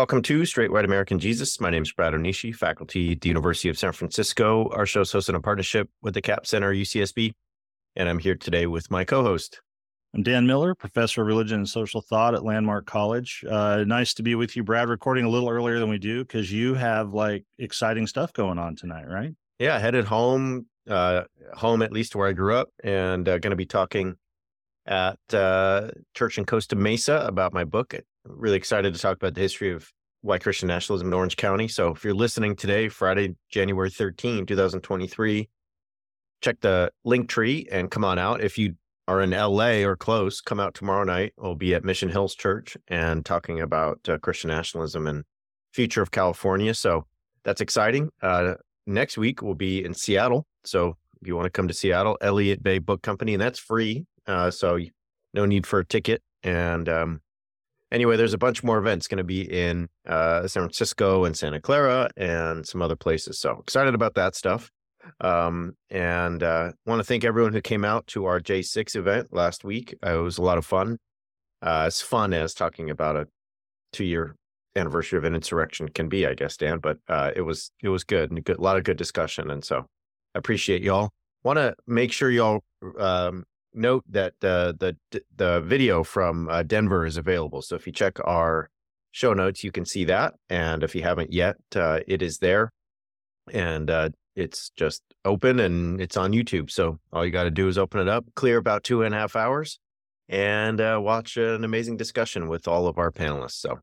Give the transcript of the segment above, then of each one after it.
Welcome to Straight White American Jesus. My name is Brad Onishi, faculty at the University of San Francisco. Our show is hosted in partnership with the Capps Center, UCSB. And I'm here today with my co host. I'm Dan Miller, professor of religion and social thought at Landmark College. Uh, nice to be with you, Brad, recording a little earlier than we do because you have like exciting stuff going on tonight, right? Yeah, headed home, uh, home at least where I grew up, and uh, going to be talking at uh, Church in Costa Mesa about my book, really excited to talk about the history of white Christian nationalism in Orange County. So if you're listening today, Friday, January 13, 2023, check the link tree and come on out. If you are in LA or close, come out tomorrow night. We'll be at Mission Hills Church and talking about uh, Christian nationalism and future of California. So that's exciting. Uh, next week we'll be in Seattle. So if you want to come to Seattle, Elliott Bay Book Company, and that's free. Uh, so no need for a ticket. And um, anyway, there's a bunch more events going to be in uh, San Francisco and Santa Clara and some other places. So excited about that stuff. Um, and uh, want to thank everyone who came out to our J6 event last week. Uh, it was a lot of fun. Uh, as fun as talking about a two year anniversary of an insurrection can be, I guess, Dan. But uh, it was it was good and a, good, lot of good discussion. And so I appreciate y'all. Want to make sure y'all um, note that uh, the the video from uh, Denver is available. So if you check our show notes, you can see that. And if you haven't yet, uh, it is there, and uh, it's just open and it's on YouTube. So all you got to do is open it up, clear about two and a half hours, and uh, watch an amazing discussion with all of our panelists. So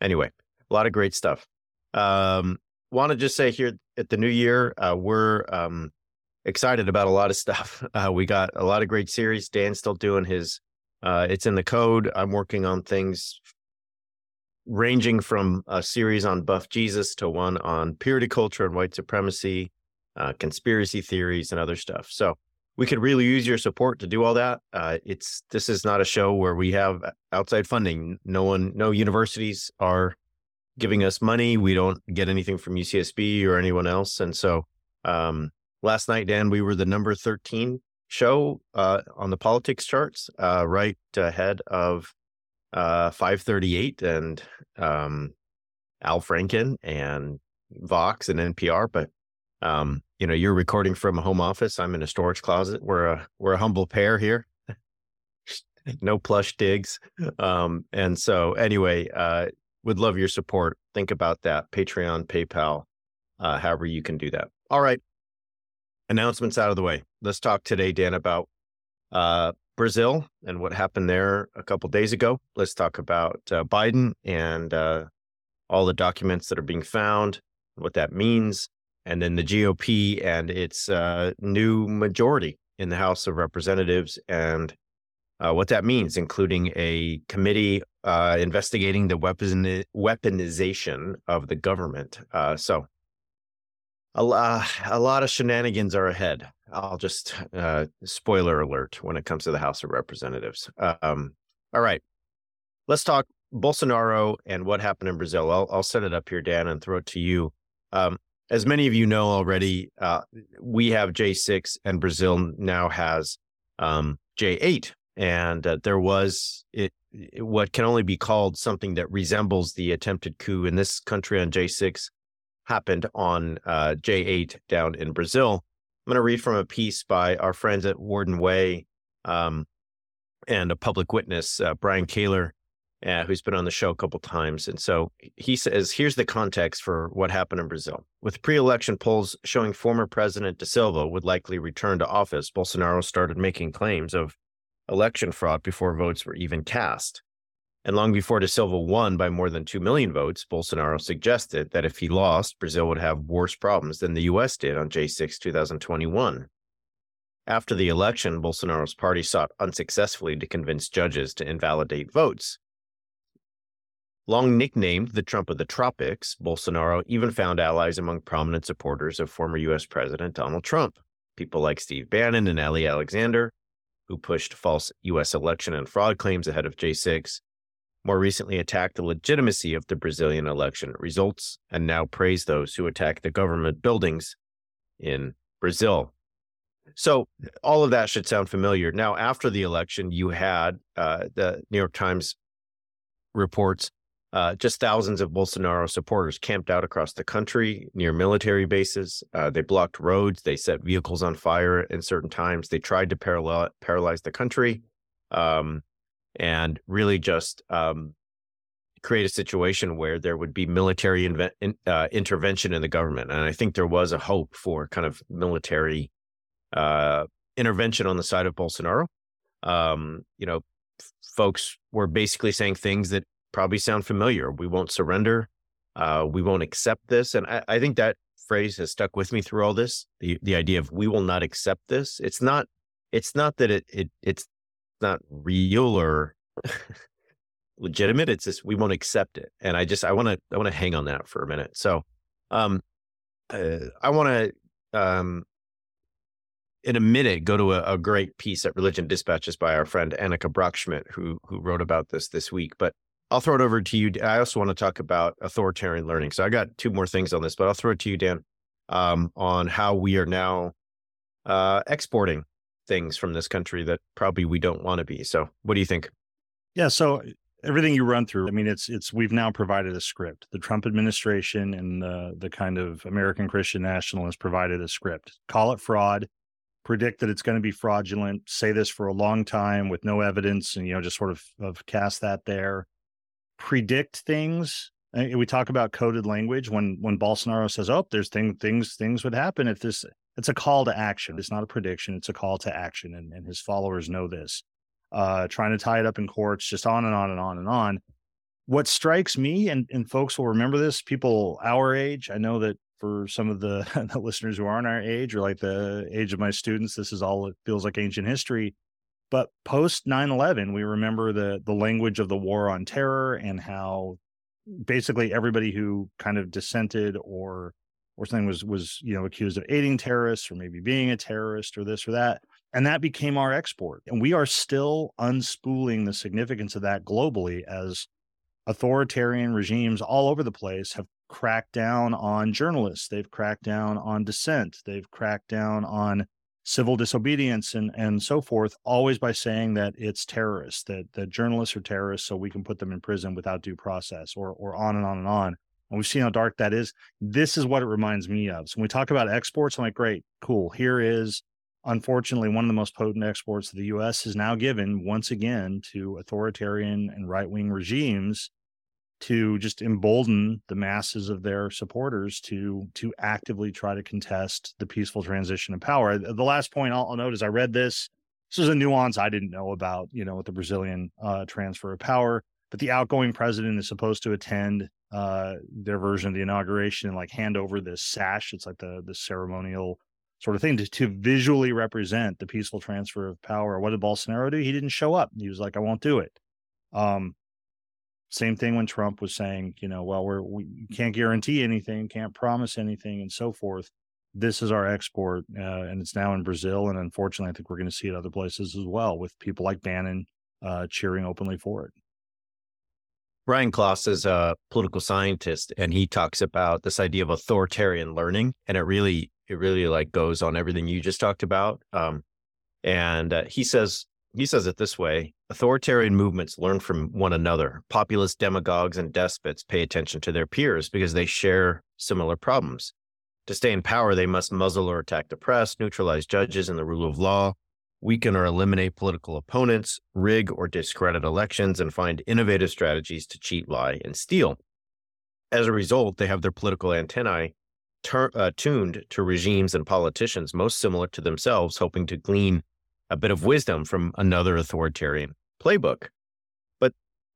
anyway, a lot of great stuff. Um, Want to just say here at the new year, uh, we're um, excited about a lot of stuff. Uh, we got a lot of great series. Dan's still doing his. Uh, it's in the code. I'm working on things ranging from a series on Buff Jesus to one on purity culture and white supremacy, uh, conspiracy theories, and other stuff. So we could really use your support to do all that. Uh, it's this is not a show where we have outside funding. No one, no universities are giving us money. We don't get anything from UCSB or anyone else, and so um, last night, Dan, we were the number 13 show uh, on the politics charts, uh, right ahead of uh, 538 and um, Al Franken and Vox and NPR. But um, you know, you're recording from a home office. I'm in a storage closet. We're a we're a humble pair here. no plush digs. Um, and so anyway, uh, would love your support. Think about that. Patreon, PayPal, uh, however you can do that. All right announcements out of the way. Let's talk today, Dan, about uh, Brazil and what happened there a couple days ago. Let's talk about uh, Biden and uh, all the documents that are being found, what that means, and then the GOP and its uh, new majority in the House of Representatives and uh, what that means, including a committee uh, investigating the weapon- weaponization of the government. so a, uh, a lot of shenanigans are ahead. I'll just uh, spoiler alert when it comes to the House of Representatives. Um, all right, let's talk Bolsonaro and what happened in Brazil. I'll, I'll set it up here, Dan, and throw it to you. Um, as many of you know already, uh, we have J6 and Brazil now has um, J8. And uh, there was it, it, what can only be called something that resembles the attempted coup in this country on J6 happened on uh, J8 down in Brazil. I'm going to read from a piece by our friends at Word&Way um, and a public witness, uh, Brian Kaylor, uh, who's been on the show a couple times. And so he says, here's the context for what happened in Brazil. With pre election polls showing former President Da Silva would likely return to office, Bolsonaro started making claims of election fraud before votes were even cast. And long before Da Silva won by more than 2 million votes, Bolsonaro suggested that if he lost, Brazil would have worse problems than the US did on J6 2021. After the election, Bolsonaro's party sought unsuccessfully to convince judges to invalidate votes. Long nicknamed the Trump of the tropics, Bolsonaro even found allies among prominent supporters of former U.S. President Donald Trump. People like Steve Bannon and Ali Alexander, who pushed false U.S. election and fraud claims ahead of J6, more recently attacked the legitimacy of the Brazilian election results and now praise those who attacked the government buildings in Brazil. So all of that should sound familiar. Now, after the election, you had uh, the New York Times reports uh, just thousands of Bolsonaro supporters camped out across the country near military bases. Uh, they blocked roads. They set vehicles on fire in certain times. They tried to parallel, paralyze the country um, and really just um, create a situation where there would be military inve- in, uh, intervention in the government. And I think there was a hope for kind of military uh, intervention on the side of Bolsonaro. Um, you know, f- folks were basically saying things that probably sound familiar. We won't surrender. Uh, we won't accept this. And I, I, think that phrase has stuck with me through all this. The the idea of we will not accept this. It's not. It's not that it it it's not real or legitimate. It's just we won't accept it. And I just I want to I want to hang on that for a minute. So, um, uh, I want to um in a minute go to a, a, great piece at Religion Dispatches by our friend Annika Brockschmidt, who who wrote about this this week. But I'll throw it over to you. I also want to talk about authoritarian learning. So I got two more things on this, but I'll throw it to you, Dan, um, on how we are now uh, exporting things from this country that probably we don't want to be. So what do you think? Yeah. So eh, everything you run through, I mean, it's it's we've now provided a script. The Trump administration and the the kind of American Christian nationalists provided a script. Call it fraud predict that it's going to be fraudulent, say this for a long time with no evidence, and you know, just sort of, of cast that there. Predict things. Eh, we talk about coded language when when Bolsonaro says, "Oh, there's thing, things things would happen if this." It's a call to action. It's not a prediction. It's a call to action, and, and his followers know this. Uh, trying to tie it up in courts, just on and on and on and on. What strikes me, and and folks will remember this. People our age, I know that for some of the, the listeners who aren't our age or like the age of my students, this is all it feels like ancient history. But post 9-11, we remember the the language of the war on terror and how basically everybody who kind of dissented or or something was was you know accused of aiding terrorists or maybe being a terrorist or this or that and that became our export and we are still unspooling the significance of that globally as authoritarian regimes all over the place have cracked down on journalists. They've cracked down on dissent. They've cracked down on civil disobedience and and so forth always by saying that it's terrorists that that journalists are terrorists so we can put them in prison without due process or or on and on and on and we've seen how dark that is this is what it reminds me of so when we talk about exports i'm like great cool here is unfortunately one of the most potent exports the us has now given once again to authoritarian and right-wing regimes to just embolden the masses of their supporters to to actively try to contest the peaceful transition of power. The last point I'll, I'll note is I read this. This is a nuance I didn't know about, you know, with the Brazilian uh, transfer of power. But the outgoing president is supposed to attend uh, their version of the inauguration and like hand over this sash. It's like the the ceremonial sort of thing to, to visually represent the peaceful transfer of power. What did Bolsonaro do? He didn't show up. He was like, I won't do it. Um, same thing when Trump was saying, you know, well, we're, we can't guarantee anything, can't promise anything, and so forth. This is our export, uh, and it's now in Brazil. And unfortunately, I think we're going to see it other places as well, with people like Bannon uh, cheering openly for it. Brian Klaas is a political scientist, and he talks about this idea of authoritarian learning, and it really, it really like goes on everything you just talked about. Um, and uh, he says he says it this way authoritarian movements learn from one another. Populist demagogues and despots pay attention to their peers because they share similar problems. To stay in power, they must muzzle or attack the press, neutralize judges and the rule of law, weaken or eliminate political opponents, rig or discredit elections, and find innovative strategies to cheat, lie, and steal. As a result, they have their political antennae tur- uh, tuned to regimes and politicians most similar to themselves, hoping to glean a bit of wisdom from another authoritarian playbook. But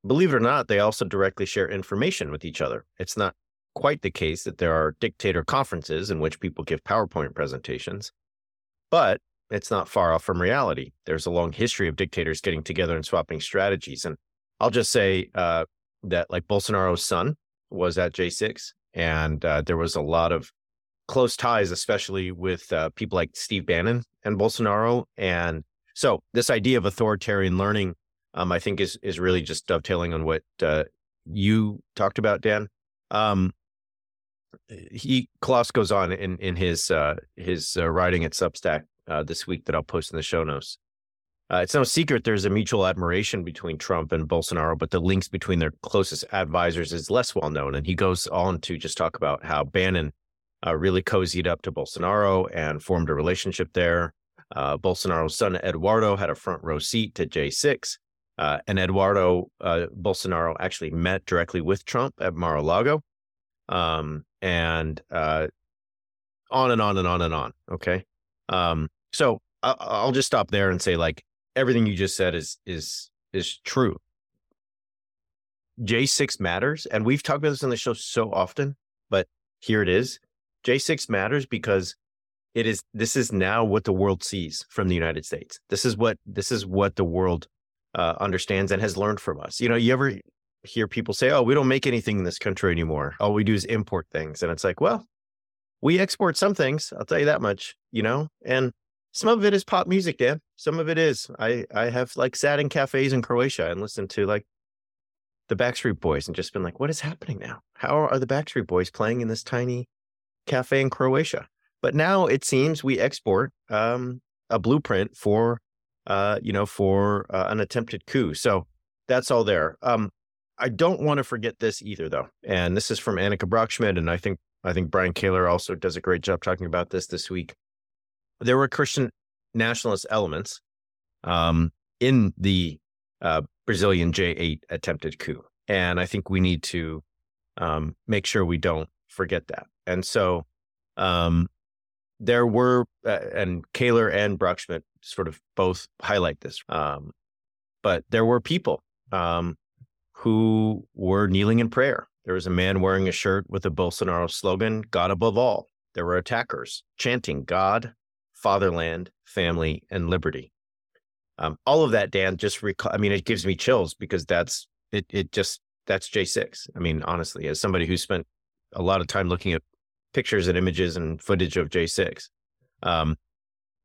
believe it or not, they also directly share information with each other. It's not quite the case that there are dictator conferences in which people give PowerPoint presentations, but it's not far off from reality. There's a long history of dictators getting together and swapping strategies. And I'll just say, uh, that like Bolsonaro's son was at J6, and uh, there was a lot of close ties, especially with uh, people like Steve Bannon and Bolsonaro. And so this idea of authoritarian learning, um, I think is is really just dovetailing on what uh, you talked about, Dan. Um, he Klaas goes on in in his uh, his uh, writing at Substack uh, this week that I'll post in the show notes. Uh, it's no secret there's a mutual admiration between Trump and Bolsonaro, but the links between their closest advisors is less well known. And he goes on to just talk about how Bannon uh, really cozied up to Bolsonaro and formed a relationship there. Uh, Bolsonaro's son Eduardo had a front row seat to J6, uh, and Eduardo uh, Bolsonaro actually met directly with Trump at Mar-a-Lago, um, and uh, on and on and on and on. Okay, um, so I'll just stop there and say like everything you just said is is is true. J6 matters, and we've talked about this on the show so often, but here it is. J6 matters because it is this is now what the world sees from the United States. This is what this is what the world uh, understands and has learned from us. You know, you ever hear people say, "Oh, we don't make anything in this country anymore. All we do is import things," and it's like, well, we export some things. I'll tell you that much. You know, and some of it is pop music, Dan. Some of it is. I I have like sat in cafes in Croatia and listened to like the Backstreet Boys and just been like, what is happening now? How are the Backstreet Boys playing in this tiny cafe in Croatia? But now it seems we export um, a blueprint for, uh, you know, for uh, an attempted coup. So that's all there. Um, I don't want to forget this either, though. And this is from Annika Brockschmidt, and I think I think Brian Kaylor also does a great job talking about this this week. There were Christian nationalist elements um, in the uh, Brazilian J8 attempted coup. And I think we need to um, make sure we don't forget that. And so um, there were, uh, and Kaylor and Brockschmidt sort of both highlight this, um, but there were people um, who were kneeling in prayer. There was a man wearing a shirt with a Bolsonaro slogan, God above all. There were attackers chanting God, fatherland, family, and liberty. Um, all of that, Dan, just recall. I mean, it gives me chills because that's it. It just that's J6. I mean, honestly, as somebody who spent a lot of time looking at pictures and images and footage of J6, um,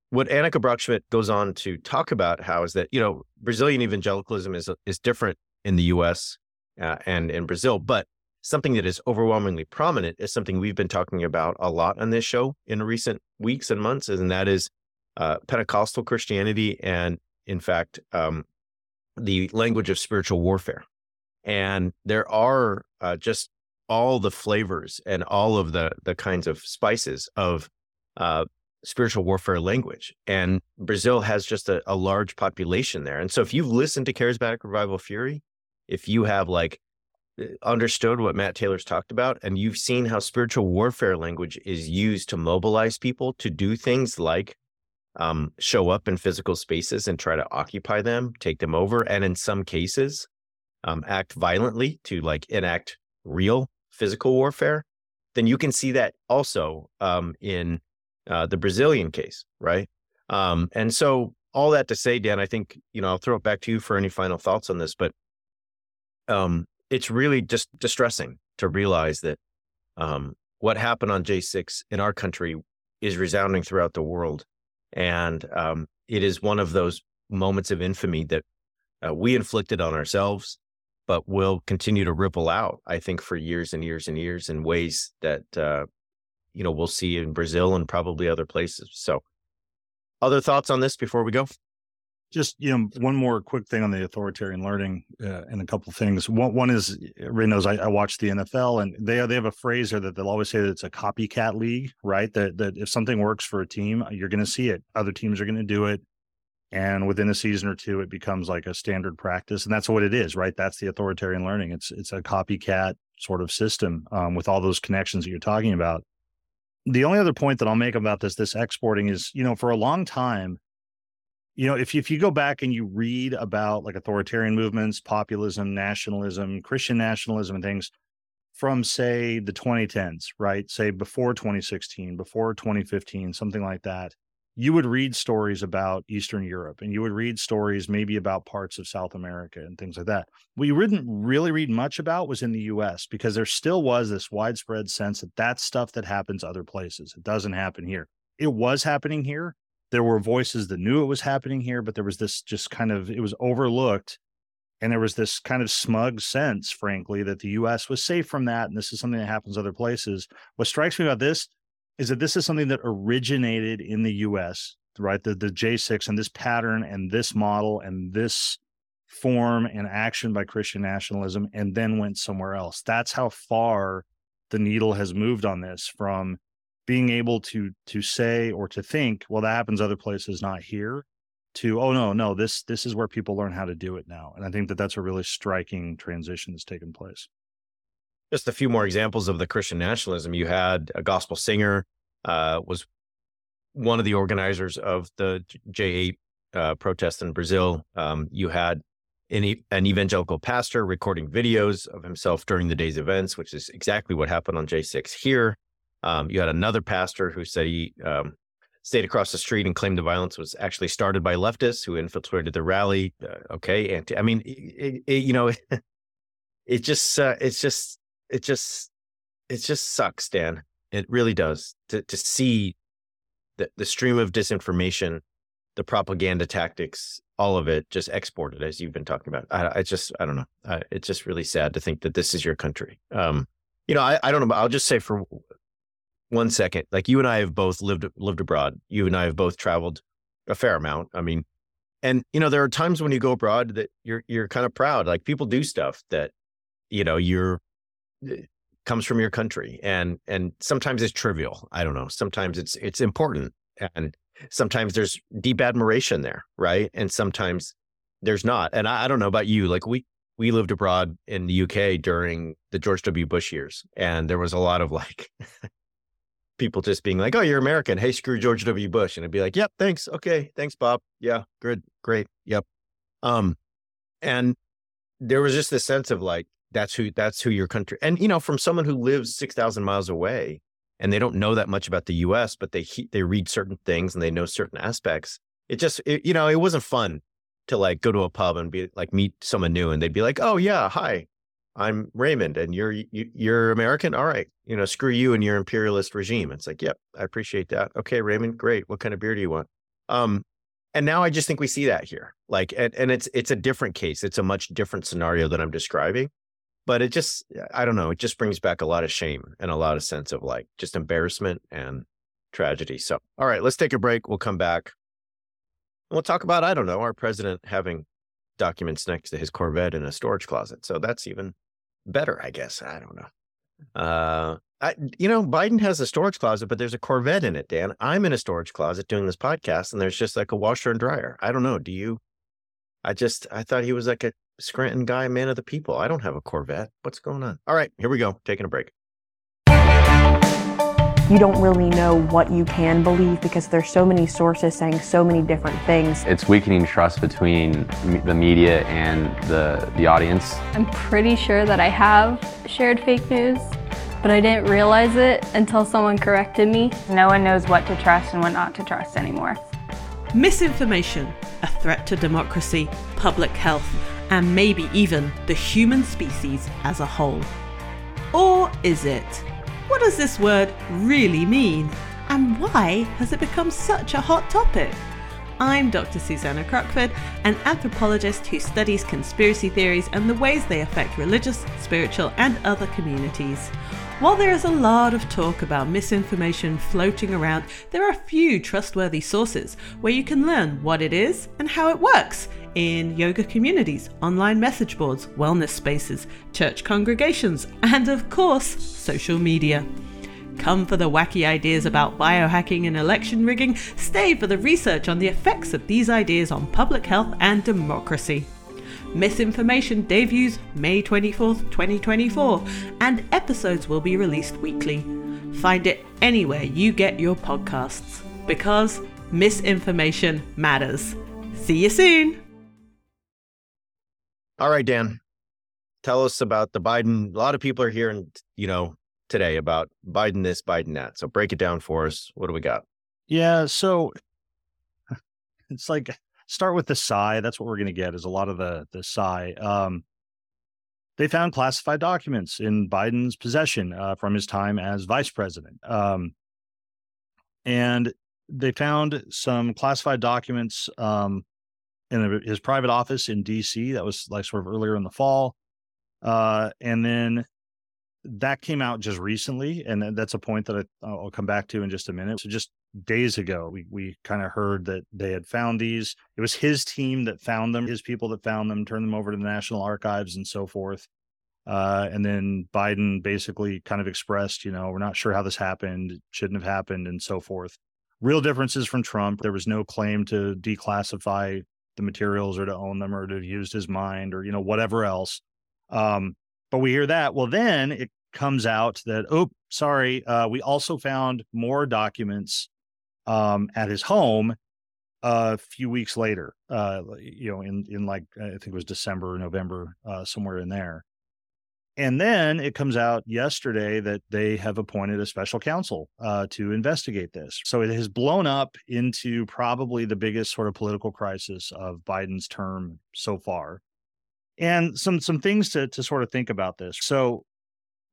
what Annika Brockschmidt goes on to talk about how is that you know Brazilian evangelicalism is is different in the U.S. Uh, and in Brazil, but something that is overwhelmingly prominent is something we've been talking about a lot on this show in recent weeks and months, and that is uh, Pentecostal Christianity and in fact, um, the language of spiritual warfare. And there are uh, just all the flavors and all of the the kinds of spices of uh, spiritual warfare language. And Brazil has just a, a, large population there. And so if you've listened to Charismatic Revival Fury, if you have like understood what Matt Taylor's talked about, and you've seen how spiritual warfare language is used to mobilize people to do things like um, show up in physical spaces and try to occupy them, take them over, and in some cases, um, act violently to like enact real physical warfare, then you can see that also um, in uh, the Brazilian case, right? Um, and so, all that to say, Dan, I think you know I'll throw it back to you for any final thoughts on this, but um, it's really just distressing to realize that um, what happened on J6 in our country is resounding throughout the world and um, it is one of those moments of infamy that uh, we inflicted on ourselves, but will continue to ripple out, I think, for years and years and years in ways that, uh, you know, we'll see in Brazil and probably other places. So, other thoughts on this before we go? Just you know, one more quick thing on the authoritarian learning, uh, and a couple things. One, one is Ray knows I, I watch the NFL, and they they have a phrase there that they'll always say that it's a copycat league, right? That that if something works for a team, you're going to see it. Other teams are going to do it, and within a season or two, it becomes like a standard practice, and that's what it is, right? That's the authoritarian learning. It's it's a copycat sort of system um, with all those connections that you're talking about. The only other point that I'll make about this this exporting is, you know, for a long time you know if you, if you go back and you read about like authoritarian movements populism nationalism christian nationalism and things from say the 2010s right say before 2016 before 2015 something like that you would read stories about Eastern Europe and you would read stories maybe about parts of South America and things like that. What you didn't really read much about was in the US because there still was this widespread sense that that's stuff that happens other places. It doesn't happen here. It was happening here. There were voices that knew it was happening here, but there was this just kind of, it was overlooked. And there was this kind of smug sense, frankly, that the US was safe from that. And this is something that happens other places. What strikes me about this is that this is something that originated in the US, right? The, the J6 and this pattern and this model and this form and action by Christian nationalism and then went somewhere else. That's how far the needle has moved on this from being able to to say or to think, well, that happens other places, not here, to oh no, no, this this is where people learn how to do it now. And I think that that's a really striking transition that's taken place just a few more examples of the Christian nationalism. You had a gospel singer uh, was one of the organizers of the J8 uh, protest in Brazil. Um, you had an, an, evangelical pastor recording videos of himself during the day's events, which is exactly what happened on J6 here. Um, you had another pastor who said he um, stayed across the street and claimed the violence was actually started by leftists who infiltrated the rally. Uh, okay, anti. I mean, it, it, you know, it just uh, it's just it just it just sucks, Dan. It really does to to see the the stream of disinformation, the propaganda tactics, all of it just exported as you've been talking about. I, I just I don't know. I, it's just really sad to think that this is your country. Um, you know, I, I don't know. I'll just say for one second, like you and I have both lived lived abroad. You and I have both traveled a fair amount. I mean, and you know, there are times when you go abroad that you're you're kind of proud. Like people do stuff that you know you're Eh, comes from your country and and sometimes it's trivial i don't know sometimes it's it's important and sometimes there's deep admiration there right and sometimes there's not and I, I, don't know about you like we we lived abroad in the uk during the george w bush years and there was a lot of like people just being like oh you're american. Hey screw george w. Bush. And i'd be like yep thanks. Okay thanks bob. Yeah good great. Yep. Um and there was just this sense of like that's who that's who your country and you know from someone who lives 6000 miles away and they don't know that much about the US but they they read certain things and they know certain aspects it just it, you know it wasn't fun to like go to a pub and be like meet someone new and they'd be like oh yeah hi I'm Raymond and you're you, are American? All right you know screw you and your imperialist regime. It's like yep I appreciate that. Okay Raymond great. What kind of beer do you want? Um and now I just think we see that here like and, and it's it's a different case. It's a much different scenario that I'm describing but it just i don't know it just brings back a lot of shame and a lot of sense of like just embarrassment and tragedy. So all right let's take a break. We'll come back. We'll talk about i don't know our president having documents next to his corvette in a storage closet. So that's even better i guess i don't know uh I, you know, Biden has a storage closet, but there's a Corvette in it, Dan. I'm in a storage closet doing this podcast, and there's just like a washer and dryer. I don't know. Do you? I just, I thought he was like a Scranton guy, man of the people. I don't have a Corvette. What's going on? All right, here we go. Taking a break. You don't really know what you can believe because there's so many sources saying so many different things. It's weakening trust between the media and the, the audience. I'm pretty sure that I have shared fake news, but I didn't realize it until someone corrected me. No one knows what to trust and what not to trust anymore. Misinformation, a threat to democracy, public health and maybe even the human species as a whole? Or is it? What does this word really mean? And why has it become such a hot topic? I'm Dr. Susanna Crockford, an anthropologist who studies conspiracy theories and the ways they affect religious, spiritual, and other communities. While there is a lot of talk about misinformation floating around, there are a few trustworthy sources where you can learn what it is and how it works in yoga communities, online message boards, wellness spaces, church congregations, and of course, social media. Come for the wacky ideas about biohacking and election rigging, stay for the research on the effects of these ideas on public health and democracy. Misinformation debuts May 24th, 2024, and episodes will be released weekly. Find it anywhere you get your podcasts because misinformation matters. See you soon! All right, Dan, tell us about the Biden. A lot of people are hearing, you know, today about Biden this, Biden that. So break it down for us. What do we got? Yeah. So it's like start with the sigh. That's what we're going to get is a lot of the the sigh. Um, they found classified documents in Biden's possession uh, from his time as vice president. Um, and they found some classified documents um, in his private office in DC. That was like sort of earlier in the fall. Uh, and then that came out just recently. And that's a point that I, will come back to in just a minute. So just days ago, we, we kind of heard that they had found these. It was his team that found them, his people that found them, turned them over to the National Archives and so forth. Uh, and then Biden basically kind of expressed, you know, we're not sure how this happened, shouldn't have happened, and so forth. Real differences from Trump. There was no claim to declassify the materials or to own them or to have used his mind or, you know, whatever else. Um, but we hear that. Well, then it comes out that, oh, sorry, uh, we also found more documents um, at his home a few weeks later, uh, you know, in, in like, I think it was December, or November, uh, somewhere in there. And then it comes out yesterday that they have appointed a special counsel uh, to investigate this. So it has blown up into probably the biggest sort of political crisis of Biden's term so far. And some some things to to sort of think about this. So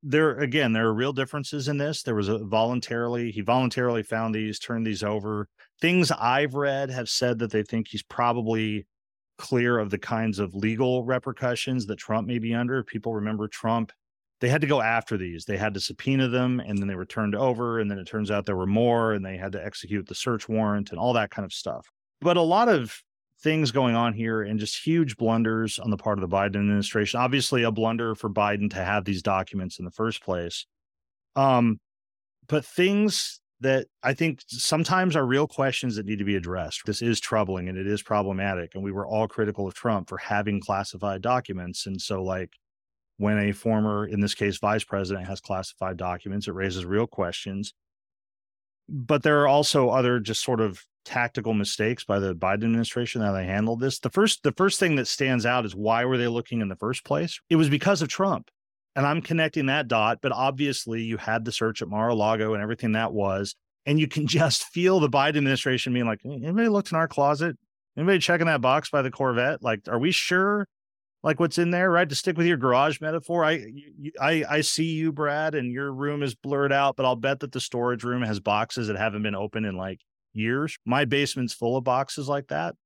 there again, there are real differences in this. There was a voluntarily he voluntarily found these, turned these over. Things I've read have said that they think he's probably clear of the kinds of legal repercussions that Trump may be under. People remember Trump, they had to go after these. They had to subpoena them and then they were turned over. And then it turns out there were more and they had to execute the search warrant and all that kind of stuff. But a lot of things going on here and just huge blunders on the part of the Biden administration. Obviously, a blunder for Biden to have these documents in the first place. Um, but things that I think sometimes are real questions that need to be addressed. This is troubling and it is problematic. And we were all critical of Trump for having classified documents. And so, like, when a former, in this case, vice president has classified documents, it raises real questions. But there are also other just sort of tactical mistakes by the Biden administration how they handled this. The first the first thing that stands out is why were they looking in the first place? It was because of Trump. And I'm connecting that dot, but obviously you had the search at Mar-a-Lago and everything that was, and you can just feel the Biden administration being like, anybody looked in our closet? Anybody checking that box by the Corvette? Like, are we sure? Like what's in there, right? To stick with your garage metaphor, I, I, I see you, Brad, and your room is blurred out, but I'll bet that the storage room has boxes that haven't been opened in like years. My basement's full of boxes like that.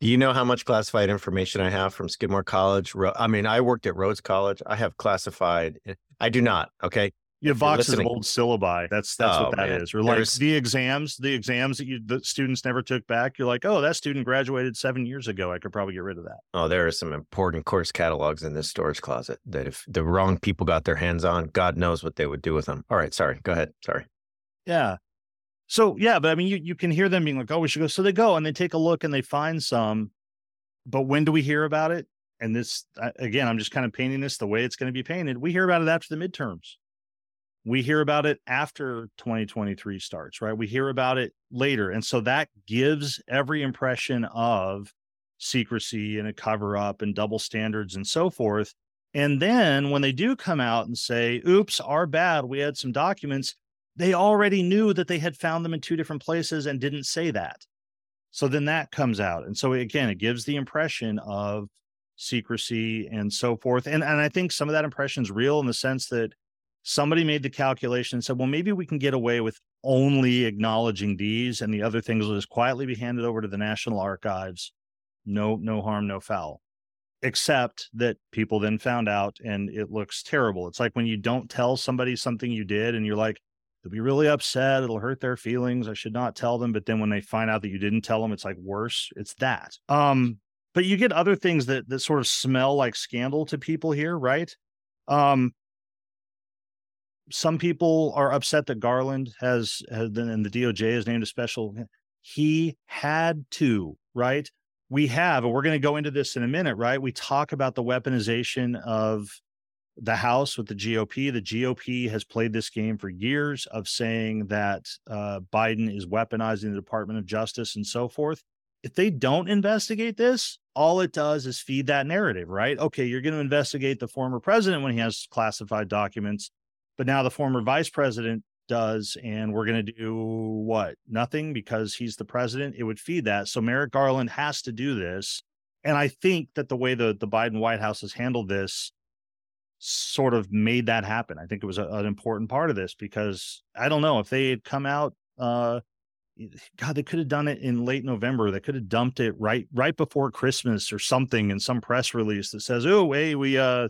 You know how much classified information I have from Skidmore College? I mean, I worked at Rhodes College. I have classified. Eh, I do not. Okay. Have boxes of old syllabi. That's that's oh, what that man. is. Or like There's... the exams, the exams that you the students never took back. You're like, oh, that student graduated seven years ago. I could probably get rid of that. Oh, there are some important course catalogs in this storage closet that if the wrong people got their hands on, God knows what they would do with them. All right, sorry. Go ahead. Sorry. Yeah. So yeah, but I mean, you you can hear them being like, "Oh, we should go." So they go and they take a look and they find some. But when do we hear about it? And this again, I'm just kind of painting this the way it's going to be painted. We hear about it after the midterms. We hear about it after 2023 starts, right? We hear about it later, and so that gives every impression of secrecy and a cover up and double standards and so forth. And then when they do come out and say, "Oops, our bad, we had some documents," they already knew that they had found them in two different places and didn't say that. So then that comes out. And so again, it gives the impression of secrecy and so forth. And and I think some of that impression is real in the sense that somebody made the calculation and said, well, maybe we can get away with only acknowledging these and the other things will just quietly be handed over to the National Archives. No, no harm, no foul. Except that people then found out and it looks terrible. It's like when you don't tell somebody something you did and you're like, they'll be really upset. It'll hurt their feelings. I should not tell them. But then when they find out that you didn't tell them, it's like worse. It's that. Um, but you get other things that that sort of smell like scandal to people here, right? Um, some people are upset that Garland has has been and the DOJ has named a special. He had to, right? We have, and we're going to go into this in a minute, right? We talk about the weaponization of the House with the GOP. The GOP has played this game for years of saying that uh, Biden is weaponizing the Department of Justice and so forth. If they don't investigate this, all it does is feed that narrative, right? Okay, you're going to investigate the former president when he has classified documents, but now the former vice president does, and we're going to do what? Nothing because he's the president. It would feed that. So Merrick Garland has to do this. And I think that the way the, the Biden White House has handled this sort of made that happen. I think it was a, an important part of this because I don't know if they had come out uh, God, they could have done it in late November. They could have dumped it right right before Christmas or something in some press release that says, "Oh, hey, we uh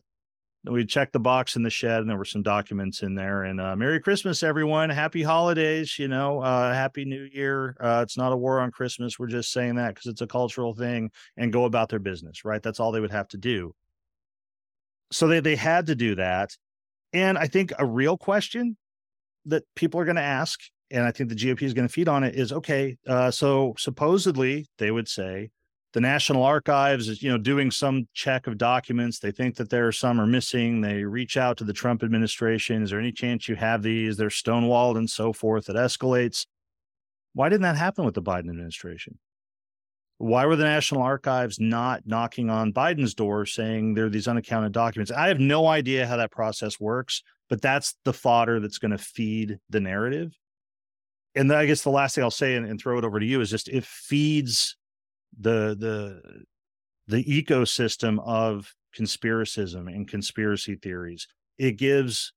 we checked the box in the shed and there were some documents in there and uh, merry christmas everyone. Happy holidays you know uh, happy new year. Uh, it's not a war on christmas. We're just saying that because it's a cultural thing and go about their business right? That's all they would have to do. So they, they had to do that and i think a real question that people are going to ask and I think the GOP is going to feed on it, is okay. Uh, so supposedly they would say the National Archives is, you know, doing some check of documents. They think that there are some are missing. They reach out to the Trump administration. Is there any chance you have these? They're stonewalled and so forth. It escalates. Why didn't that happen with the Biden administration? Why were the National Archives not knocking on Biden's door saying there are these unaccounted documents? I have no idea how that process works, but that's the fodder that's going to feed the narrative and then I guess the last thing I'll say and, and throw it over to you is just it feeds the the the ecosystem of conspiracism and conspiracy theories. It gives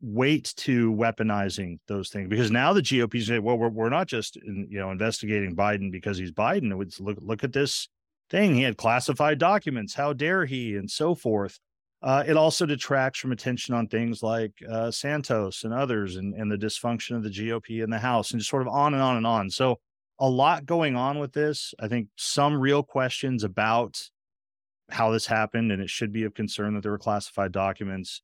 weight to weaponizing those things because now the GOP say, well, we're, we're not just in, you know investigating Biden because he's Biden. It would look look at this thing. He had classified documents. How dare he? And so forth. Uh, it also detracts from attention on things like uh, Santos and others and, and the dysfunction of the GOP in the House and just sort of on and on and on. So, a lot going on with this. I think some real questions about how this happened, and it should be of concern that there were classified documents.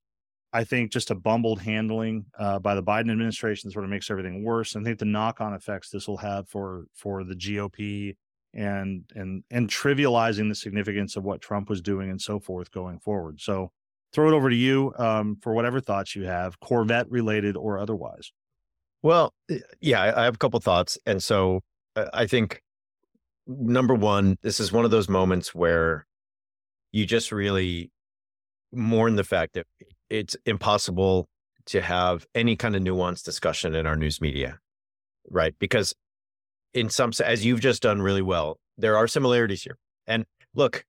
I think just a bumbled handling uh, by the Biden administration sort of makes everything worse. I think the knock on effects this will have for for the GOP and and and trivializing the significance of what Trump was doing and so forth going forward. So throw it over to you um, for whatever thoughts you have, Corvette related or otherwise. Well, yeah, I have a couple thoughts, and so I think number one, this is one of those moments where you just really mourn the fact that it's impossible to have any kind of nuanced discussion in our news media, right? Because in some as you've just done really well there are similarities here. And look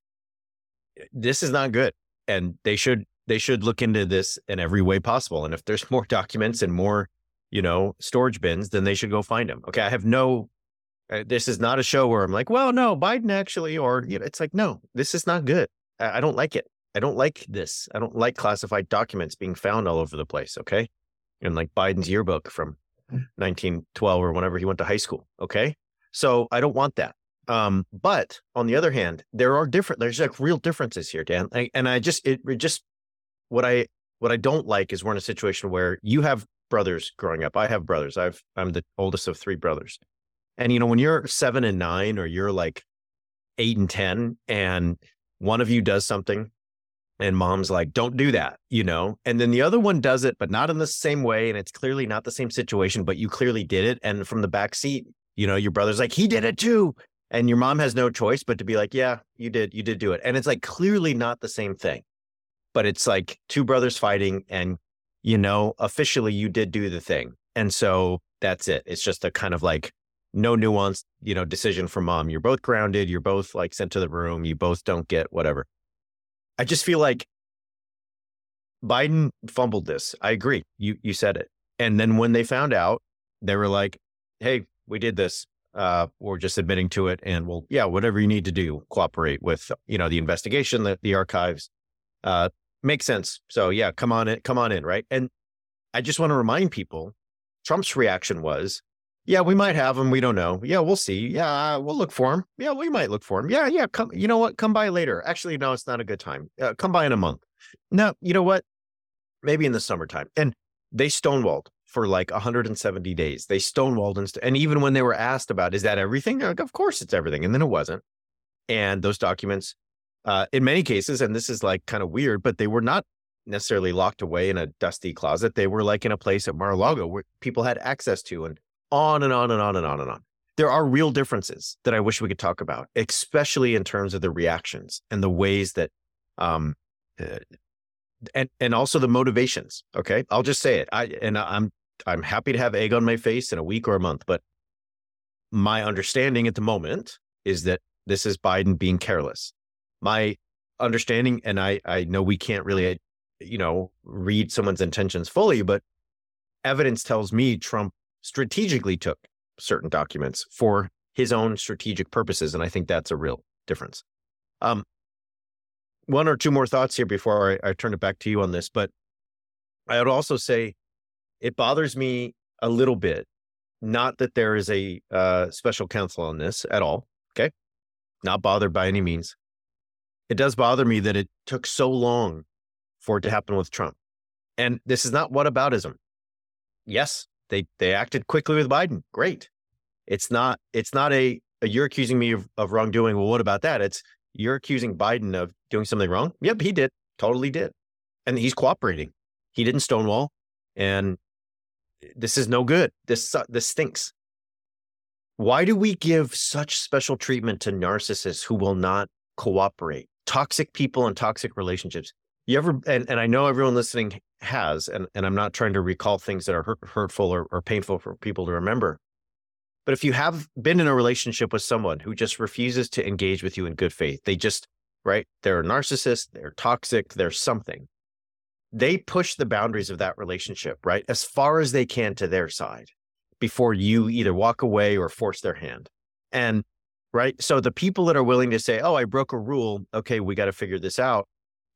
this is not good and they should they should look into this in every way possible. And if there's more documents and more you know storage bins then they should go find them okay i have no this is not a show where i'm like well no biden actually or you know, it's like no this is not good I, I don't like it i don't like this i don't like classified documents being found all over the place okay and like biden's yearbook from 1912 or whenever he went to high school. Okay. So I don't want that. Um, but on the other hand, there are different, there's like real differences here, Dan. I, and I just, it, it just, what I, what I don't like is we're in a situation where you have brothers growing up. I have brothers. I've, I'm the oldest of three brothers. And, you know, when you're seven and nine or you're like eight and 10 and one of you does something and mom's like don't do that you know? And then the other one does it but not in the same way and it's clearly not the same situation but you clearly did it. And from the back seat you know your brother's like he did it too! And your mom has no choice but to be like yeah you did you did do it. And it's like clearly not the same thing but it's like two brothers fighting and you know officially you did do the thing. And so that's it. It's just a kind of like no nuance you know decision from mom you're both grounded you're both like sent to the room you both don't get whatever I just feel like Biden fumbled this. I agree. You you said it. And then when they found out, they were like, "Hey, we did this. Uh, we're just admitting to it, and we'll yeah, whatever you need to do, cooperate with you know the investigation, the the archives. Uh, makes sense. So yeah, come on in, come on in, right? And I just want to remind people, Trump's reaction was, yeah, we might have him. We don't know. Yeah, we'll see. Yeah, we'll look for him. Yeah, we might look for him. Yeah, yeah. Come. You know what? Come by later. Actually, no, it's not a good time. Uh, come by in a month. No, you know what? Maybe in the summertime. And they stonewalled for like 170 days. They stonewalled and, st- and even when they were asked about, is that everything? Like, of course it's everything. And then it wasn't. And those documents, uh, in many cases, and this is like kind of weird, but they were not necessarily locked away in a dusty closet. They were like in a place at Mar-a-Lago where people had access to and on and on and on and on and on. There are real differences that I wish we could talk about, especially in terms of the reactions and the ways that, um, uh, and and also the motivations. Okay, I'll just say it. I and I'm I'm happy to have egg on my face in a week or a month, but my understanding at the moment is that this is Biden being careless. My understanding, and I I know we can't really, you know, read someone's intentions fully, but evidence tells me Trump strategically took certain documents for his own strategic purposes, and I think that's a real difference. Um, one or two more thoughts here before I, I turn it back to you on this, but I would also say it bothers me a little bit. Not that there is a uh, special counsel on this at all. Okay. Not bothered by any means. It does bother me that it took so long for it to happen with Trump. And this is not whataboutism. Yes, they they acted quickly with Biden. Great. It's not it's not a, a you're accusing me of, of wrongdoing. Well, what about that? It's you're accusing Biden of doing something wrong. Yep, he did. Totally did. And he's cooperating. He didn't stonewall. And this is no good. This this stinks. Why do we give such special treatment to narcissists who will not cooperate? Toxic people and toxic relationships. You ever and, and I know everyone listening has, and, and I'm not trying to recall things that are hurt, hurtful or, or painful for people to remember. But if you have been in a relationship with someone who just refuses to engage with you in good faith, they just, right? They're a narcissist, they're toxic, they're something they push the boundaries of that relationship, right? As far as they can to their side before you either walk away or force their hand. And right. So the people that are willing to say, oh, I broke a rule. Okay, we got to figure this out.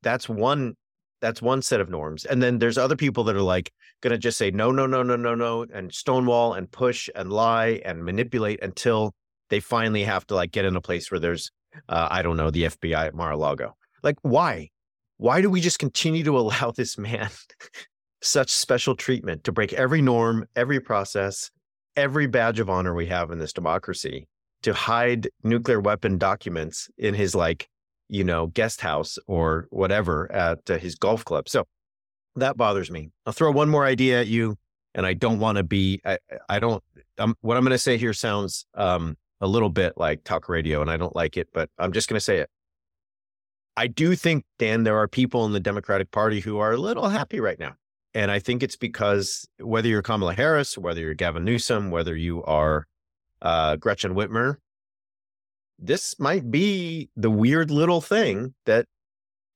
That's one. That's one set of norms. And then there's other people that are like going to just say, no, no, no, no, no, no, and stonewall and push and lie and manipulate until they finally have to like get in a place where there's, uh, I don't know, the FBI at Mar-a-Lago. Like, why? why do we just continue to allow this man such special treatment to break every norm, every process, every badge of honor we have in this democracy to hide nuclear weapon documents in his like, you know, guest house or whatever at uh, his golf club. So that bothers me. I'll throw one more idea at you and I don't want to be I, I don't I'm, what I'm going to say here sounds um, a little bit like talk radio and I don't like it, but I'm just going to say it. I do think, Dan, there are people in the Democratic Party who are a little happy right now. And I think it's because whether you're Kamala Harris, whether you're Gavin Newsom, whether you are uh, Gretchen Whitmer, this might be the weird little thing that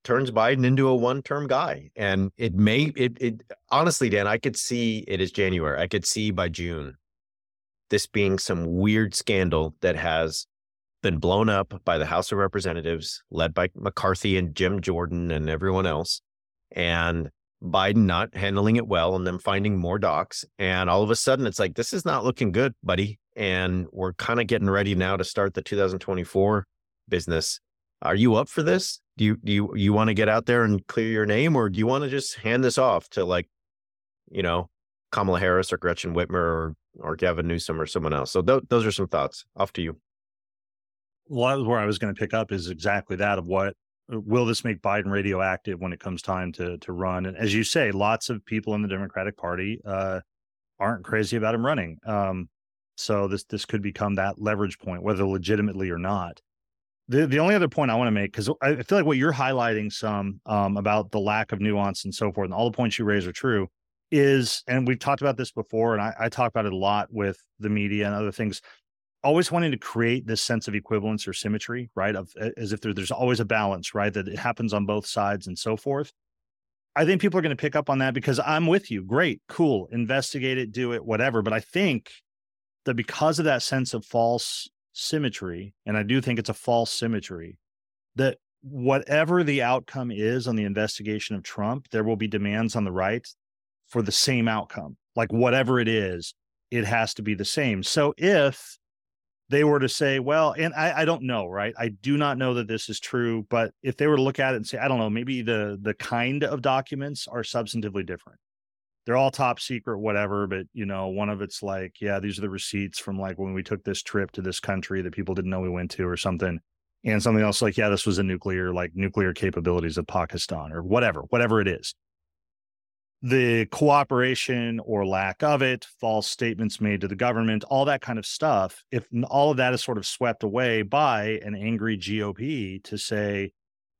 turns Biden into a one-term guy. And it may, it, it honestly, Dan, I could see it is January. I could see by June this being some weird scandal that has been blown up by the House of Representatives, led by McCarthy and Jim Jordan and everyone else, and Biden not handling it well and them finding more docs. And all of a sudden, it's like, this is not looking good, buddy. And we're kind of getting ready now to start the 2024 business. Are you up for this? Do you do you you want to get out there and clear your name, or do you want to just hand this off to like, you know, Kamala Harris or Gretchen Whitmer or or Gavin Newsom or someone else? So th- those are some thoughts. Off to you well, where I was going to pick up is exactly that of what uh, will this make Biden radioactive when it comes time to to run? And as you say, lots of people in the Democratic Party uh, aren't crazy about him running. Um, so this this could become that leverage point, whether legitimately or not. The the only other point I want to make because I feel like what you're highlighting some um, about the lack of nuance and so forth, and all the points you raise are true. Is and we've talked about this before, and I, I talk about it a lot with the media and other things always wanting to create this sense of equivalence or symmetry, right? Of as if there, there's always a balance, right? That it happens on both sides and so forth. I think people are going to pick up on that because I'm with you. Great, cool, investigate it, do it, whatever. But I think that because of that sense of false symmetry, and I do think it's a false symmetry, that whatever the outcome is on the investigation of Trump, there will be demands on the right for the same outcome. Like whatever it is, it has to be the same. So if they were to say, well, and I, I don't know, right? I do not know that this is true, but if they were to look at it and say, I don't know, maybe the the kind of documents are substantively different. They're all top secret, whatever, but you know, one of it's like, yeah, these are the receipts from like when we took this trip to this country that people didn't know we went to or something. And something else like, yeah, this was a nuclear, like nuclear capabilities of Pakistan or whatever, whatever it is the cooperation or lack of it, false statements made to the government, all that kind of stuff, if all of that is sort of swept away by an angry GOP to say,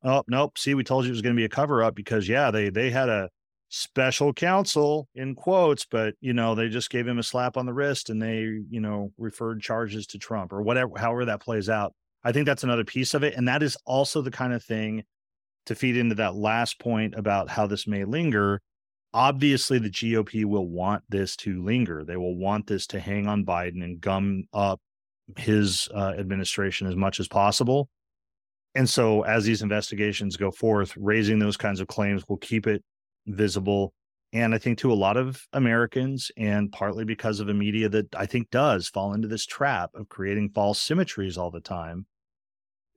oh, nope, see, we told you it was going to be a cover up because, yeah, they, they had a, special counsel in quotes, but you know, they just gave him a slap on the wrist and they, you know, referred charges to Trump or whatever, however that plays out. I think that's another piece of it. And that is also the kind of thing to feed into that last point about how this may linger. Obviously, the GOP will want this to linger. They will want this to hang on Biden and gum up his uh, administration as much as possible. And so, as these investigations go forth, raising those kinds of claims will keep it visible. And I think to a lot of Americans, and partly because of a media that I think does fall into this trap of creating false symmetries all the time,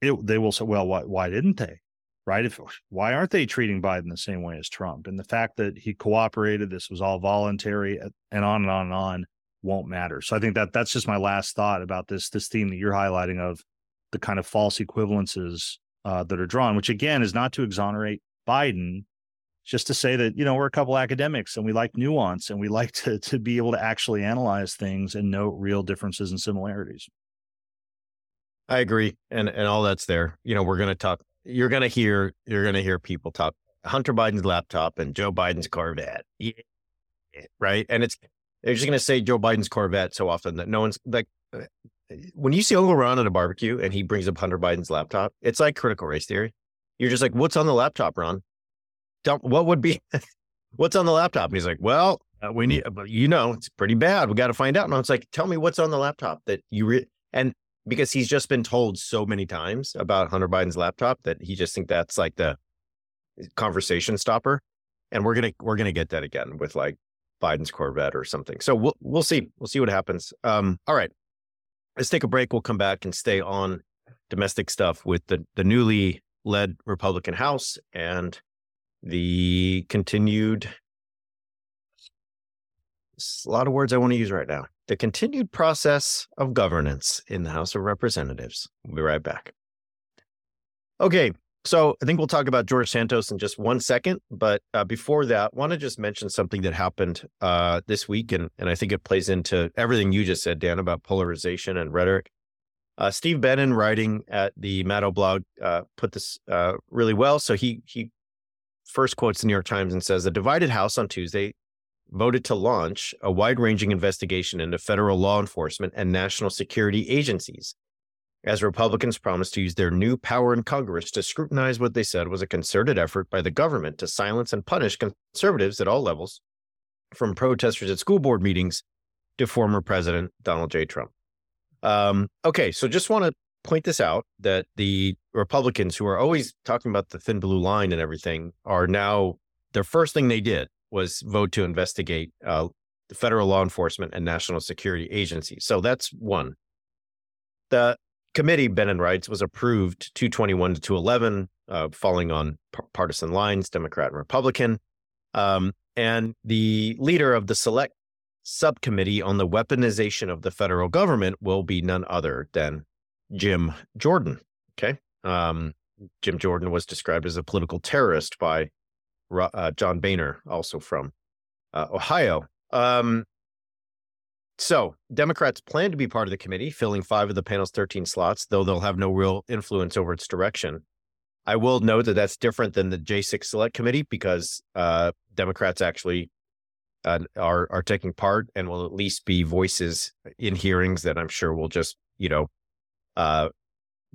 it, they will say, well, why, why didn't they? Right? If why aren't they treating Biden the same way as Trump? And the fact that he cooperated, this was all voluntary, and on and on and on, won't matter. So I think that that's just my last thought about this this theme that you're highlighting of the kind of false equivalences uh, that are drawn, which again is not to exonerate Biden, just to say that you know we're a couple academics and we like nuance and we like to to be able to actually analyze things and note real differences and similarities. I agree, and and all that's there. You know, we're going to talk. You're going to hear. You're going to hear people talk Hunter Biden's laptop and Joe Biden's Corvette, yeah, right? And it's they're just going to say Joe Biden's Corvette so often that no one's like. Uh, when you see Uncle Ron at a barbecue and he brings up Hunter Biden's laptop, it's like critical race theory. You're just like, "What's on the laptop, Ron? Don't, what would be what's on the laptop?" And he's like, "Well, uh, we need, you know, it's pretty bad. We got to find out." And I was like, "Tell me what's on the laptop that you re-? and." Because he's just been told so many times about Hunter Biden's laptop that he just think that's like the conversation stopper, and we're gonna we're gonna get that again with like Biden's Corvette or something. So we'll we'll see we'll see what happens. Um, all right, let's take a break. We'll come back and stay on domestic stuff with the the newly led Republican House and the continued a lot of words I want to use right now. The continued process of governance in the House of Representatives. We'll be right back. Okay, so I think we'll talk about George Santos in just one second. But uh, before that, I want to just mention something that happened uh, this week, and and I think it plays into everything you just said, Dan, about polarization and rhetoric. Uh, Steve Benen, writing at the Maddow blog, uh, put this uh, really well. So he he first quotes the New York Times and says, "The divided House on Tuesday voted to launch a wide-ranging investigation into federal law enforcement and national security agencies." as Republicans promised to use their new power in Congress to scrutinize what they said was a concerted effort by the government to silence and punish conservatives at all levels, from protesters at school board meetings to former President Donald J. Trump. Um, okay, so just want to point this out that the Republicans who are always talking about the thin blue line and everything are now, their first thing they did was vote to investigate uh, the federal law enforcement and national security agencies. So that's one. The committee, Benen writes, was approved 221 to 211, uh, falling on p- partisan lines, Democrat and Republican. Um, and the leader of the select subcommittee on the weaponization of the federal government will be none other than Jim Jordan. Okay. Um, Jim Jordan was described as a political terrorist by uh, John Boehner, also from uh, Ohio. Um, so, Democrats plan to be part of the committee, filling five of the panel's 13 slots, though they'll have no real influence over its direction. I will note that that's different than the J6 Select Committee because uh, Democrats actually uh, are are taking part and will at least be voices in hearings that I'm sure will just you know uh,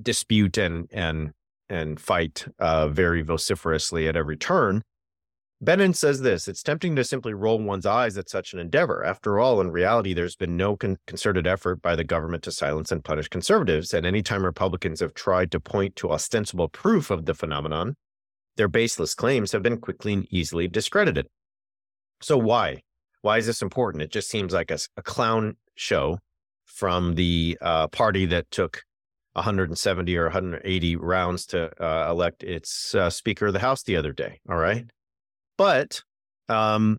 dispute and and and fight uh, very vociferously at every turn. Benen says this it's tempting to simply roll one's eyes at such an endeavor. After all, in reality, there's been no con- concerted effort by the government to silence and punish conservatives. And anytime Republicans have tried to point to ostensible proof of the phenomenon, their baseless claims have been quickly and easily discredited. So, why? Why is this important? It just seems like a, a clown show from the uh, party that took 170 or 180 rounds to uh, elect its uh, Speaker of the House the other day. All right. But um,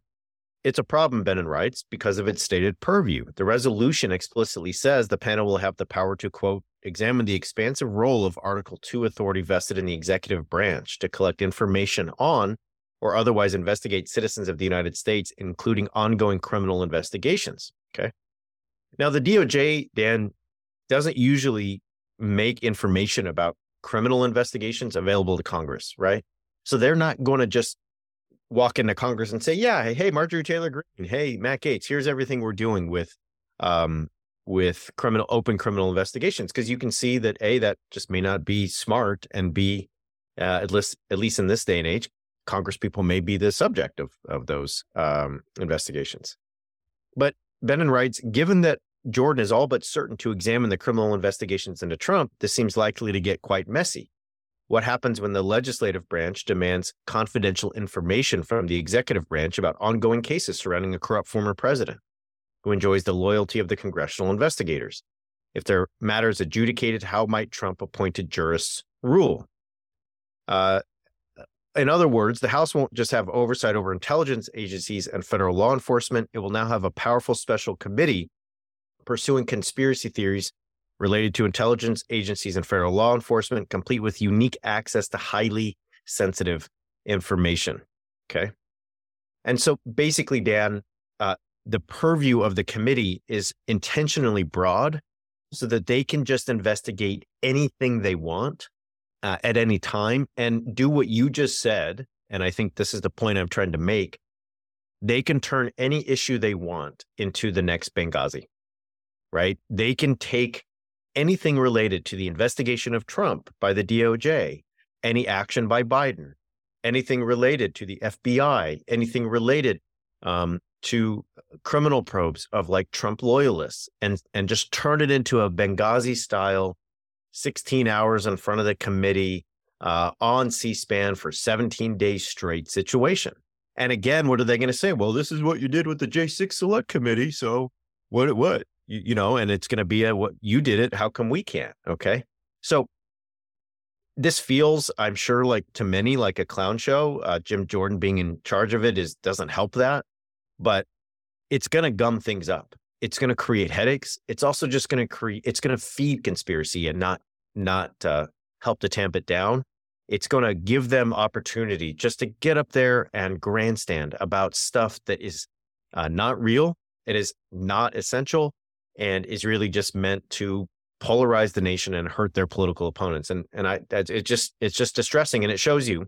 it's a problem, Benen writes, because of its stated purview. The resolution explicitly says the panel will have the power to, quote, examine the expansive role of Article 2 authority vested in the executive branch to collect information on or otherwise investigate citizens of the United States, including ongoing criminal investigations. Okay. Now, the DOJ, Dan, doesn't usually make information about criminal investigations available to Congress, right? So they're not going to just walk into Congress and say, "Yeah, hey, Marjorie Taylor Greene, hey, Matt Gaetz, here's everything we're doing with um, with criminal open criminal investigations," because you can see that a that just may not be smart, and b uh, at least at least in this day and age, Congress people may be the subject of of those um, investigations. But Benen writes, given that Jordan is all but certain to examine the criminal investigations into Trump, this seems likely to get quite messy. What happens when the legislative branch demands confidential information from the executive branch about ongoing cases surrounding a corrupt former president who enjoys the loyalty of the congressional investigators? If their matters adjudicated, how might Trump appointed jurists rule? Uh, in other words, the House won't just have oversight over intelligence agencies and federal law enforcement. It will now have a powerful special committee pursuing conspiracy theories related to intelligence agencies and federal law enforcement, complete with unique access to highly sensitive information. Okay. And so basically, Dan, uh, the purview of the committee is intentionally broad so that they can just investigate anything they want uh, at any time and do what you just said. And I think this is the point I'm trying to make. They can turn any issue they want into the next Benghazi, right? They can take anything related to the investigation of Trump by the DOJ, any action by Biden, anything related to the FBI, anything related um, to criminal probes of like Trump loyalists, and and just turn it into a Benghazi style, sixteen hours in front of the committee uh, on C-SPAN for seventeen days straight situation. And again, what are they going to say? Well, this is what you did with the J6 Select Committee, so what? It what? You, you know, and it's going to be a what you did it. How come we can't? Okay. So this feels, I'm sure, like to many, like a clown show. Uh, Jim Jordan being in charge of it is doesn't help that, but it's going to gum things up. It's going to create headaches. It's also just going to create. It's going to feed conspiracy and not not uh, help to tamp it down. It's going to give them opportunity just to get up there and grandstand about stuff that is uh, not real. It is not essential and is really just meant to polarize the nation and hurt their political opponents. And and I it just it's just distressing, and it shows you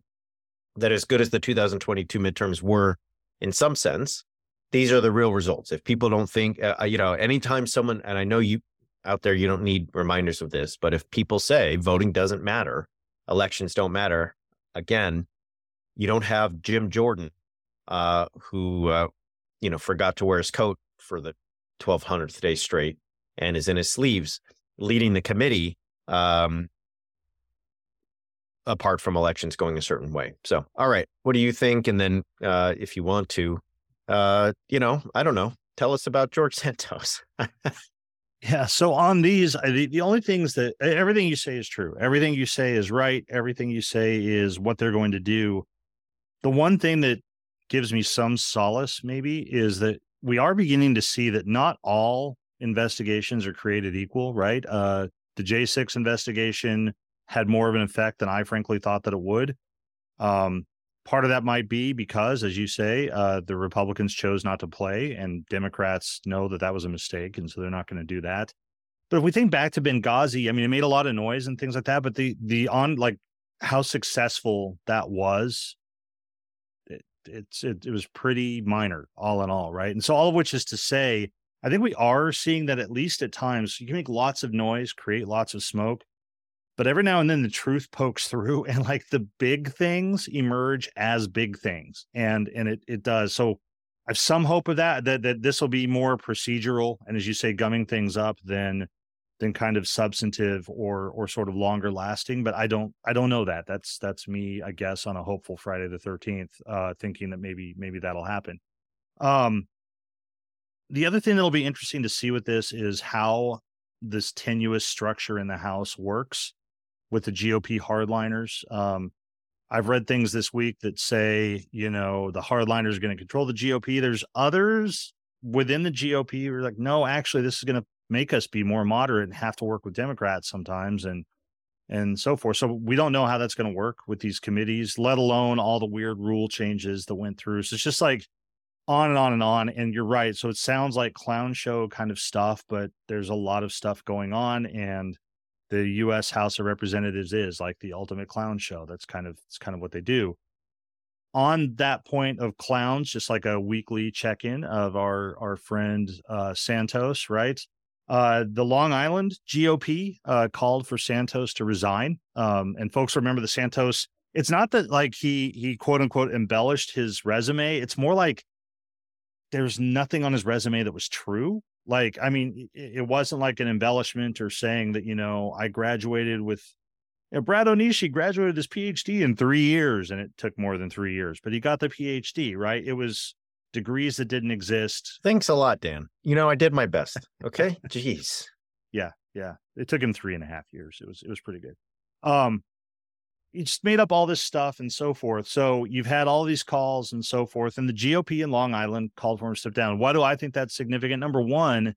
that as good as the 2022 midterms were in some sense, these are the real results. If people don't think, uh, you know, anytime someone, and I know you out there, you don't need reminders of this, but if people say voting doesn't matter, elections don't matter, again, you don't have Jim Jordan, uh, who, uh, you know, forgot to wear his coat for the 1200th day straight and is in his sleeves leading the committee um, apart from elections going a certain way. So, all right, what do you think? And then, uh, if you want to, uh, you know, I don't know, tell us about George Santos. yeah. So on these, the, the only things that everything you say is true. Everything you say is right. Everything you say is what they're going to do. The one thing that gives me some solace, maybe, is that we are beginning to see that not all investigations are created equal, right? Uh, the J6 investigation had more of an effect than I frankly thought that it would. Um, part of that might be because, as you say, uh, the Republicans chose not to play, and Democrats know that that was a mistake, and so they're not going to do that. But if we think back to Benghazi, I mean, it made a lot of noise and things like that. But the the on like how successful that was it's it, it was pretty minor all in all, right? And so all of which is to say, I think we are seeing that at least at times you can make lots of noise, create lots of smoke, but every now and then the truth pokes through and like the big things emerge as big things. And and it it does. So I have some hope of that, that that this will be more procedural and as you say, gumming things up than than kind of substantive or or sort of longer lasting but i don't i don't know that. That's that's me i guess on a hopeful friday the 13th uh thinking that maybe maybe that'll happen. Um the other thing that'll be interesting to see with this is how this tenuous structure in the house works with the gop hardliners. Um i've read things this week that say you know the hardliners are going to control the gop there's others within the gop who are like no actually this is going to make us be more moderate and have to work with Democrats sometimes and and so forth. So we don't know how that's going to work with these committees, let alone all the weird rule changes that went through. So it's just like on and on and on. And you're right. So it sounds like clown show kind of stuff, but there's a lot of stuff going on. And the US House of Representatives is like the ultimate clown show. That's kind of it's kind of what they do. on that point of clowns, just like a weekly check in of our our friend uh, Santos, right? Uh, the Long Island GOP uh, called for Santos to resign, um, and folks remember the Santos. It's not that like he he quote unquote embellished his resume. It's more like there's nothing on his resume that was true. Like, I mean, it, wasn't like an embellishment or saying that you know I graduated with you know, Brad Onishi graduated his PhD in three years, and it took more than three years, but he got the PhD, right? It was degrees that didn't exist. Thanks a lot, Dan. You know, I did my best. Okay. Jeez. Yeah, yeah. It took him three and a half years. It was it was pretty good. Um, he just made up all this stuff and so forth. So you've had all these calls and so forth, and the GOP in Long Island called for him to step down. Why do I think that's significant? Number one,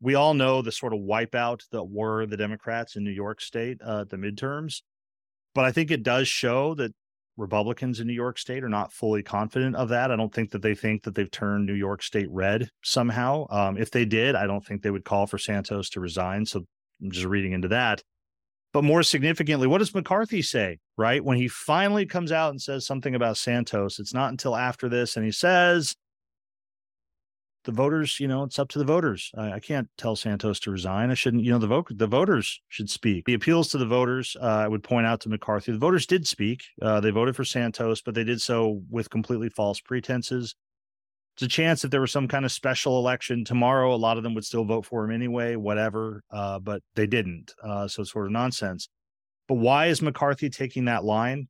we all know the sort of wipeout that were the Democrats in New York State uh, at the midterms, but I think it does show that Republicans in New York State are not fully confident of that. I don't think that they think that they've turned New York State red somehow. Um, if they did, I don't think they would call for Santos to resign. So I'm just reading into that. But more significantly, what does McCarthy say, right? When he finally comes out and says something about Santos, it's not until after this. And he says, the voters, you know, it's up to the voters. I, I, can't tell Santos to resign. I shouldn't, you know, the vote, the voters should speak. The appeals to the voters, uh, I would point out to McCarthy, the voters did speak. Uh, they voted for Santos, but they did so with completely false pretenses. It's a chance if there was some kind of special election tomorrow, a lot of them would still vote for him anyway, whatever. Uh, but they didn't. Uh, so it's sort of nonsense. But why is McCarthy taking that line?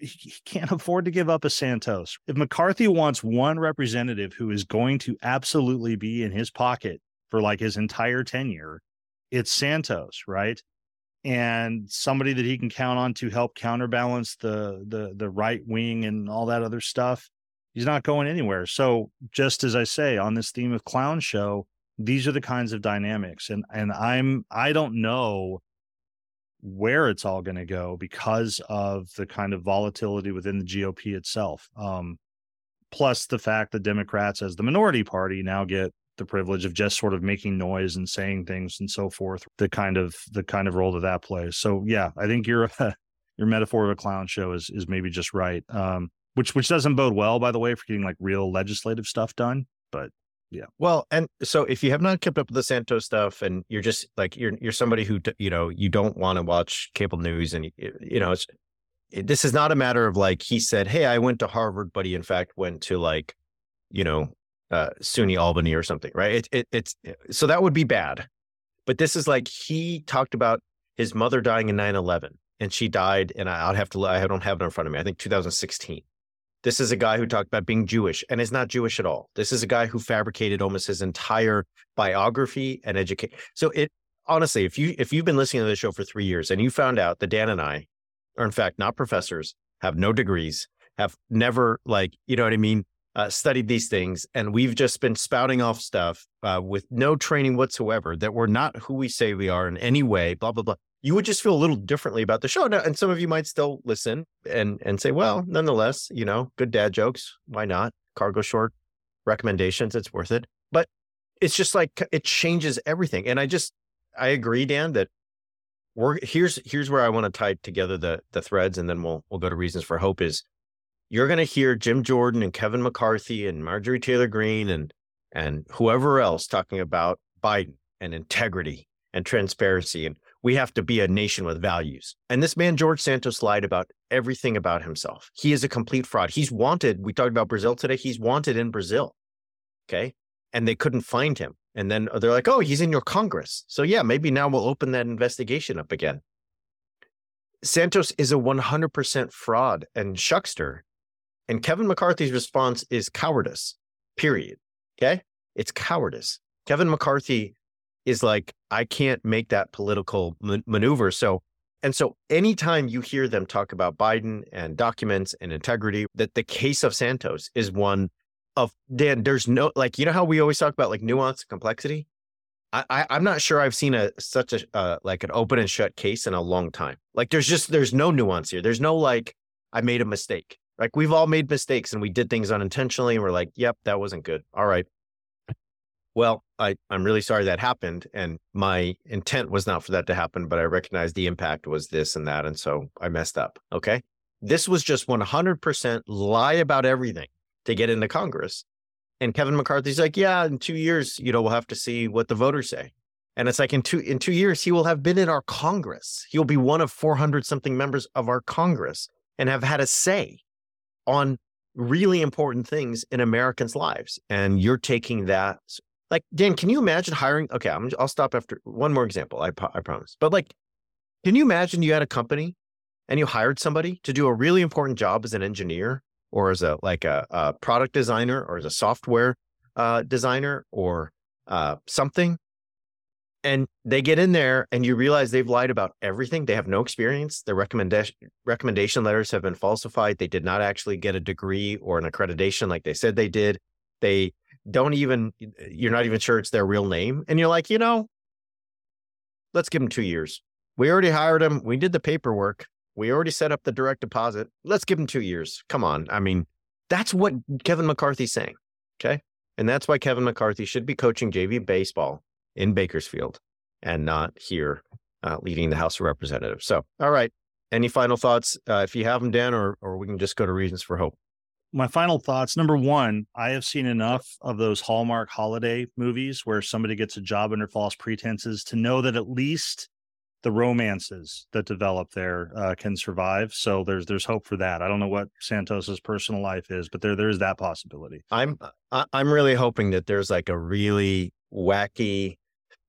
He can't afford to give up a Santos. If McCarthy wants one representative who is going to absolutely be in his pocket for like his entire tenure, it's Santos, right? And somebody that he can count on to help counterbalance the the the right wing and all that other stuff. He's not going anywhere. So just as I say on this theme of clown show, these are the kinds of dynamics. And and I'm I don't know where it's all going to go because of the kind of volatility within the GOP itself. Um, plus the fact that Democrats, as the minority party, now get the privilege of just sort of making noise and saying things and so forth. The kind of the kind of role that that plays. So yeah, I think your your metaphor of a clown show is is maybe just right. Um, which which doesn't bode well, by the way, for getting like real legislative stuff done. But yeah. Well, and so if you have not kept up with the Santos stuff, and you're just like you're you're somebody who you know you don't want to watch cable news, and you know it's it, this is not a matter of like he said, "Hey, I went to Harvard," but he in fact went to like you know uh, SUNY Albany or something, right? It, it it's so that would be bad, but this is like he talked about his mother dying in 9-11 and she died and I, i'd have to i don't have it in front of me i think 2016 this is a guy who talked about being Jewish and is not Jewish at all. This is a guy who fabricated almost his entire biography and education. So it honestly, if you if you've been listening to the show for three years and you found out that Dan and I are in fact not professors, have no degrees, have never like you know what I mean, uh, studied these things, and we've just been spouting off stuff uh, with no training whatsoever that we're not who we say we are in any way. Blah blah blah you would just feel a little differently about the show. Now, and some of you might still listen and and say, well, nonetheless, you know, good dad jokes. Why not? Cargo short recommendations. It's worth it. But it's just like it changes everything. And I just I agree, Dan, that we're here's here's where I want to tie together the the threads, and then we'll we'll go to reasons for hope. Is you're going to hear Jim Jordan and Kevin McCarthy and Marjorie Taylor Greene and and whoever else talking about Biden and integrity and transparency and we have to be a nation with values. And this man, George Santos, lied about everything about himself. He is a complete fraud. He's wanted. We talked about Brazil today. He's wanted in Brazil. Okay. And they couldn't find him. And then they're like, oh, he's in your Congress. So, yeah, maybe now we'll open that investigation up again. Santos is a 100% fraud and shuckster. And Kevin McCarthy's response is cowardice, period. Okay. It's cowardice. Kevin McCarthy is like I can't make that political maneuver. So and so anytime you hear them talk about Biden and documents and integrity, that the case of Santos is one of Dan, there's no like you know how we always talk about like nuance and complexity? I, am not sure I've seen a such a uh, like an open and shut case in a long time. Like there's just there's no nuance here. There's no like I made a mistake. Like we've all made mistakes and we did things unintentionally and we're like, yep, that wasn't good. All right, well, I, I'm really sorry that happened. And my intent was not for that to happen, but I recognized the impact was this and that. And so I messed up. Okay. This was just 100% lie about everything to get into Congress. And Kevin McCarthy's like, yeah, in two years, you know, we'll have to see what the voters say. And it's like in two in two years, he will have been in our Congress. He'll be one of 400 something members of our Congress and have had a say on really important things in Americans' lives. And you're taking that. Like, Dan, can you imagine hiring? Okay, I'm, I'll stop after one more example. I, I promise. But like, can you imagine you had a company and you hired somebody to do a really important job as an engineer or as a like a, a product designer or as a software uh, designer or uh, something and they get in there and you realize they've lied about everything they have no experience their recommendation recommendation letters have been falsified they did not actually get a degree or an accreditation like they said they did they don't even you're not even sure it's their real name and you're like you know let's give them two years we already hired them we did the paperwork we already set up the direct deposit let's give them two years come on i mean that's what kevin mccarthy's saying okay and that's why kevin mccarthy should be coaching jv baseball in Bakersfield and not here uh, leading the House of Representatives. So, all right. Any final thoughts? Uh, if you have them, Dan, or, or we can just go to Reasons for Hope. My final thoughts number one, I have seen enough of those Hallmark holiday movies where somebody gets a job under false pretenses to know that at least the romances that develop there uh, can survive. So there's there's hope for that. I don't know what Santos's personal life is, but there there is that possibility. I'm I'm really hoping that there's like a really wacky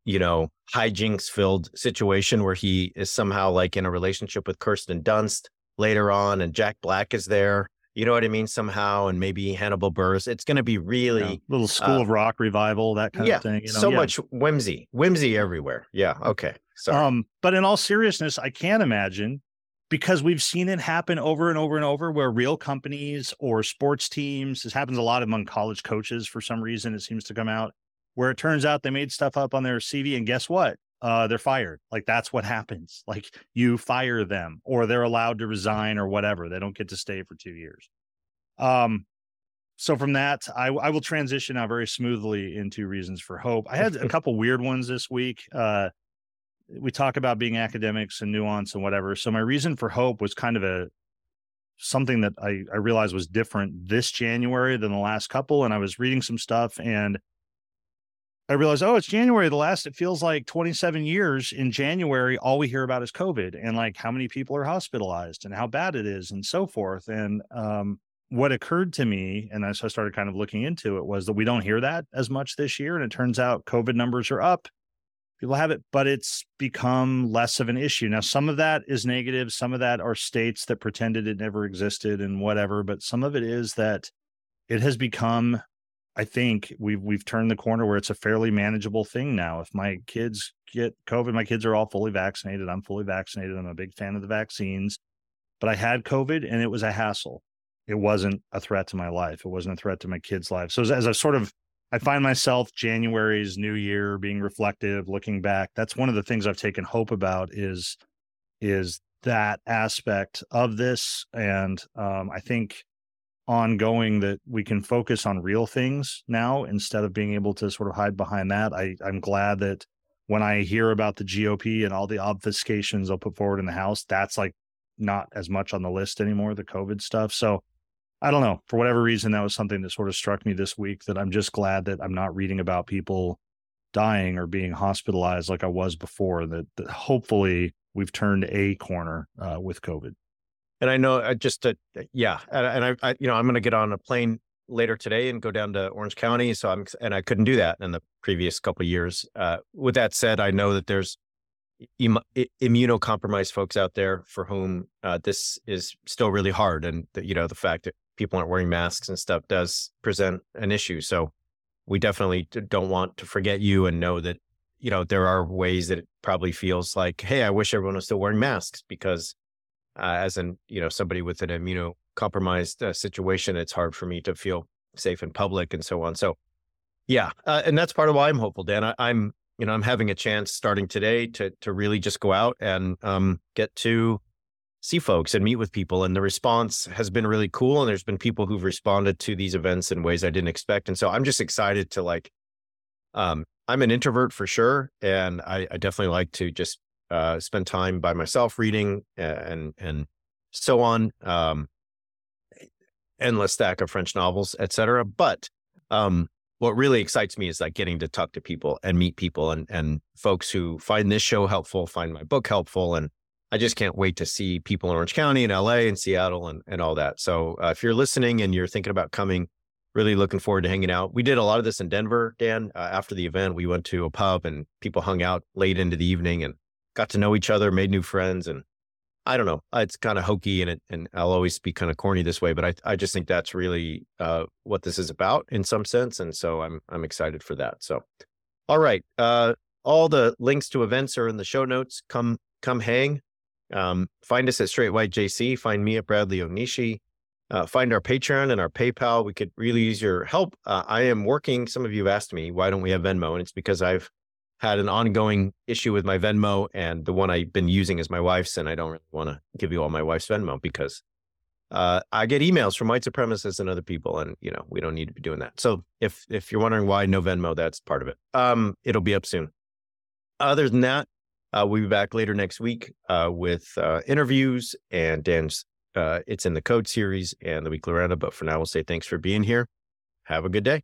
you know, hijinks filled situation where he is somehow like in a relationship with Kirsten Dunst later on and Jack Black is there. You know what I mean? Somehow, and maybe Hannibal Buress. It's going to be really yeah, little School uh, of Rock revival, that kind yeah, of thing. You know? So yeah. much whimsy, whimsy everywhere. Yeah. Okay. Sorry. Um, but in all seriousness, I can't imagine because we've seen it happen over and over and over where real companies or sports teams, this happens a lot among college coaches for some reason, it seems to come out where it turns out they made stuff up on their CV and guess what? Uh, they're fired. Like that's what happens. Like you fire them or they're allowed to resign or whatever. They don't get to stay for two years. Um, so from that, I, I will transition now very smoothly into reasons for hope. I had a couple weird ones this week. Uh, we talk about being academics and nuance and whatever. So my reason for hope was kind of a something that I, I realized was different this January than the last couple. And I was reading some stuff and I realized, oh, it's January. The last, it feels like 27 years in January, all we hear about is COVID and like how many people are hospitalized and how bad it is and so forth. And um, what occurred to me, and as I started kind of looking into it, was that we don't hear that as much this year. And it turns out COVID numbers are up. People have it, but it's become less of an issue. Now, some of that is negative. Some of that are states that pretended it never existed and whatever. But some of it is that it has become I think we've we've turned the corner where it's a fairly manageable thing now. If my kids get COVID, my kids are all fully vaccinated. I'm fully vaccinated. I'm a big fan of the vaccines. But I had COVID and it was a hassle. It wasn't a threat to my life. It wasn't a threat to my kids' life. So as, as I sort of I find myself January's new year being reflective, looking back. That's one of the things I've taken hope about is is that aspect of this. And um, I think ongoing that we can focus on real things now instead of being able to sort of hide behind that. I, I'm glad that when I hear about the GOP and all the obfuscations they'll put forward in the House, that's like not as much on the list anymore, the COVID stuff. So I don't know. For whatever reason, that was something that sort of struck me this week that I'm just glad that I'm not reading about people dying or being hospitalized like I was before, that, that hopefully we've turned a corner uh, with COVID. And I know I uh, just, uh, yeah. And, and I, I, you know, I'm going to get on a plane later today and go down to Orange County. So I'm, and I couldn't do that in the previous couple years. Uh, with that said, I know that there's Im- immunocompromised folks out there for whom uh, this is still really hard. And, the, you know, the fact that people aren't wearing masks and stuff does present an issue. So we definitely don't want to forget you and know that, you know, there are ways that it probably feels like, hey, I wish everyone was still wearing masks because uh, as an you know somebody with an immunocompromised uh, situation, it's hard for me to feel safe in public and so on. So, yeah, uh, and that's part of why I'm hopeful, Dan. I, am you know I'm having a chance starting today to to really just go out and um, get to see folks and meet with people, and the response has been really cool. And there's been people who've responded to these events in ways I didn't expect, and so I'm just excited to like. Um, I'm an introvert for sure, and I, I definitely like to just uh, spend time by myself reading and and so on. Um, endless stack of French novels, etc. But um, what really excites me is like getting to talk to people and meet people and and folks who find this show helpful, find my book helpful, and I just can't wait to see people in Orange County and LA and Seattle and and all that. So uh, if you're listening and you're thinking about coming, really looking forward to hanging out. We did a lot of this in Denver, Dan. Uh, after the event, we went to a pub and people hung out late into the evening and got to know each other, made new friends, and I don't know. It's kind of hokey and it, and I'll always be kind of corny this way, but I I just think that's really uh, what this is about in some sense, and so I'm I'm excited for that. So, all right, uh, all the links to events are in the show notes. Come come hang. Um, find us at Straight White JC. Find me at Bradley Onishi. Uh, find our Patreon and our PayPal. We could really use your help. Uh, I am working. Some of you have asked me why don't we have Venmo, and it's because I've had an ongoing issue with my Venmo, and the one I've been using is my wife's, and I don't really want to give you all my wife's Venmo because uh, I get emails from white supremacists and other people, and you know we don't need to be doing that. So if if you're wondering why no Venmo, that's part of it. Um, it'll be up soon. Other than that, uh, we'll be back later next week uh, with uh, interviews and Dan's. Uh, it's in the Code series and the weekly roundup. But for now, we'll say thanks for being here. Have a good day.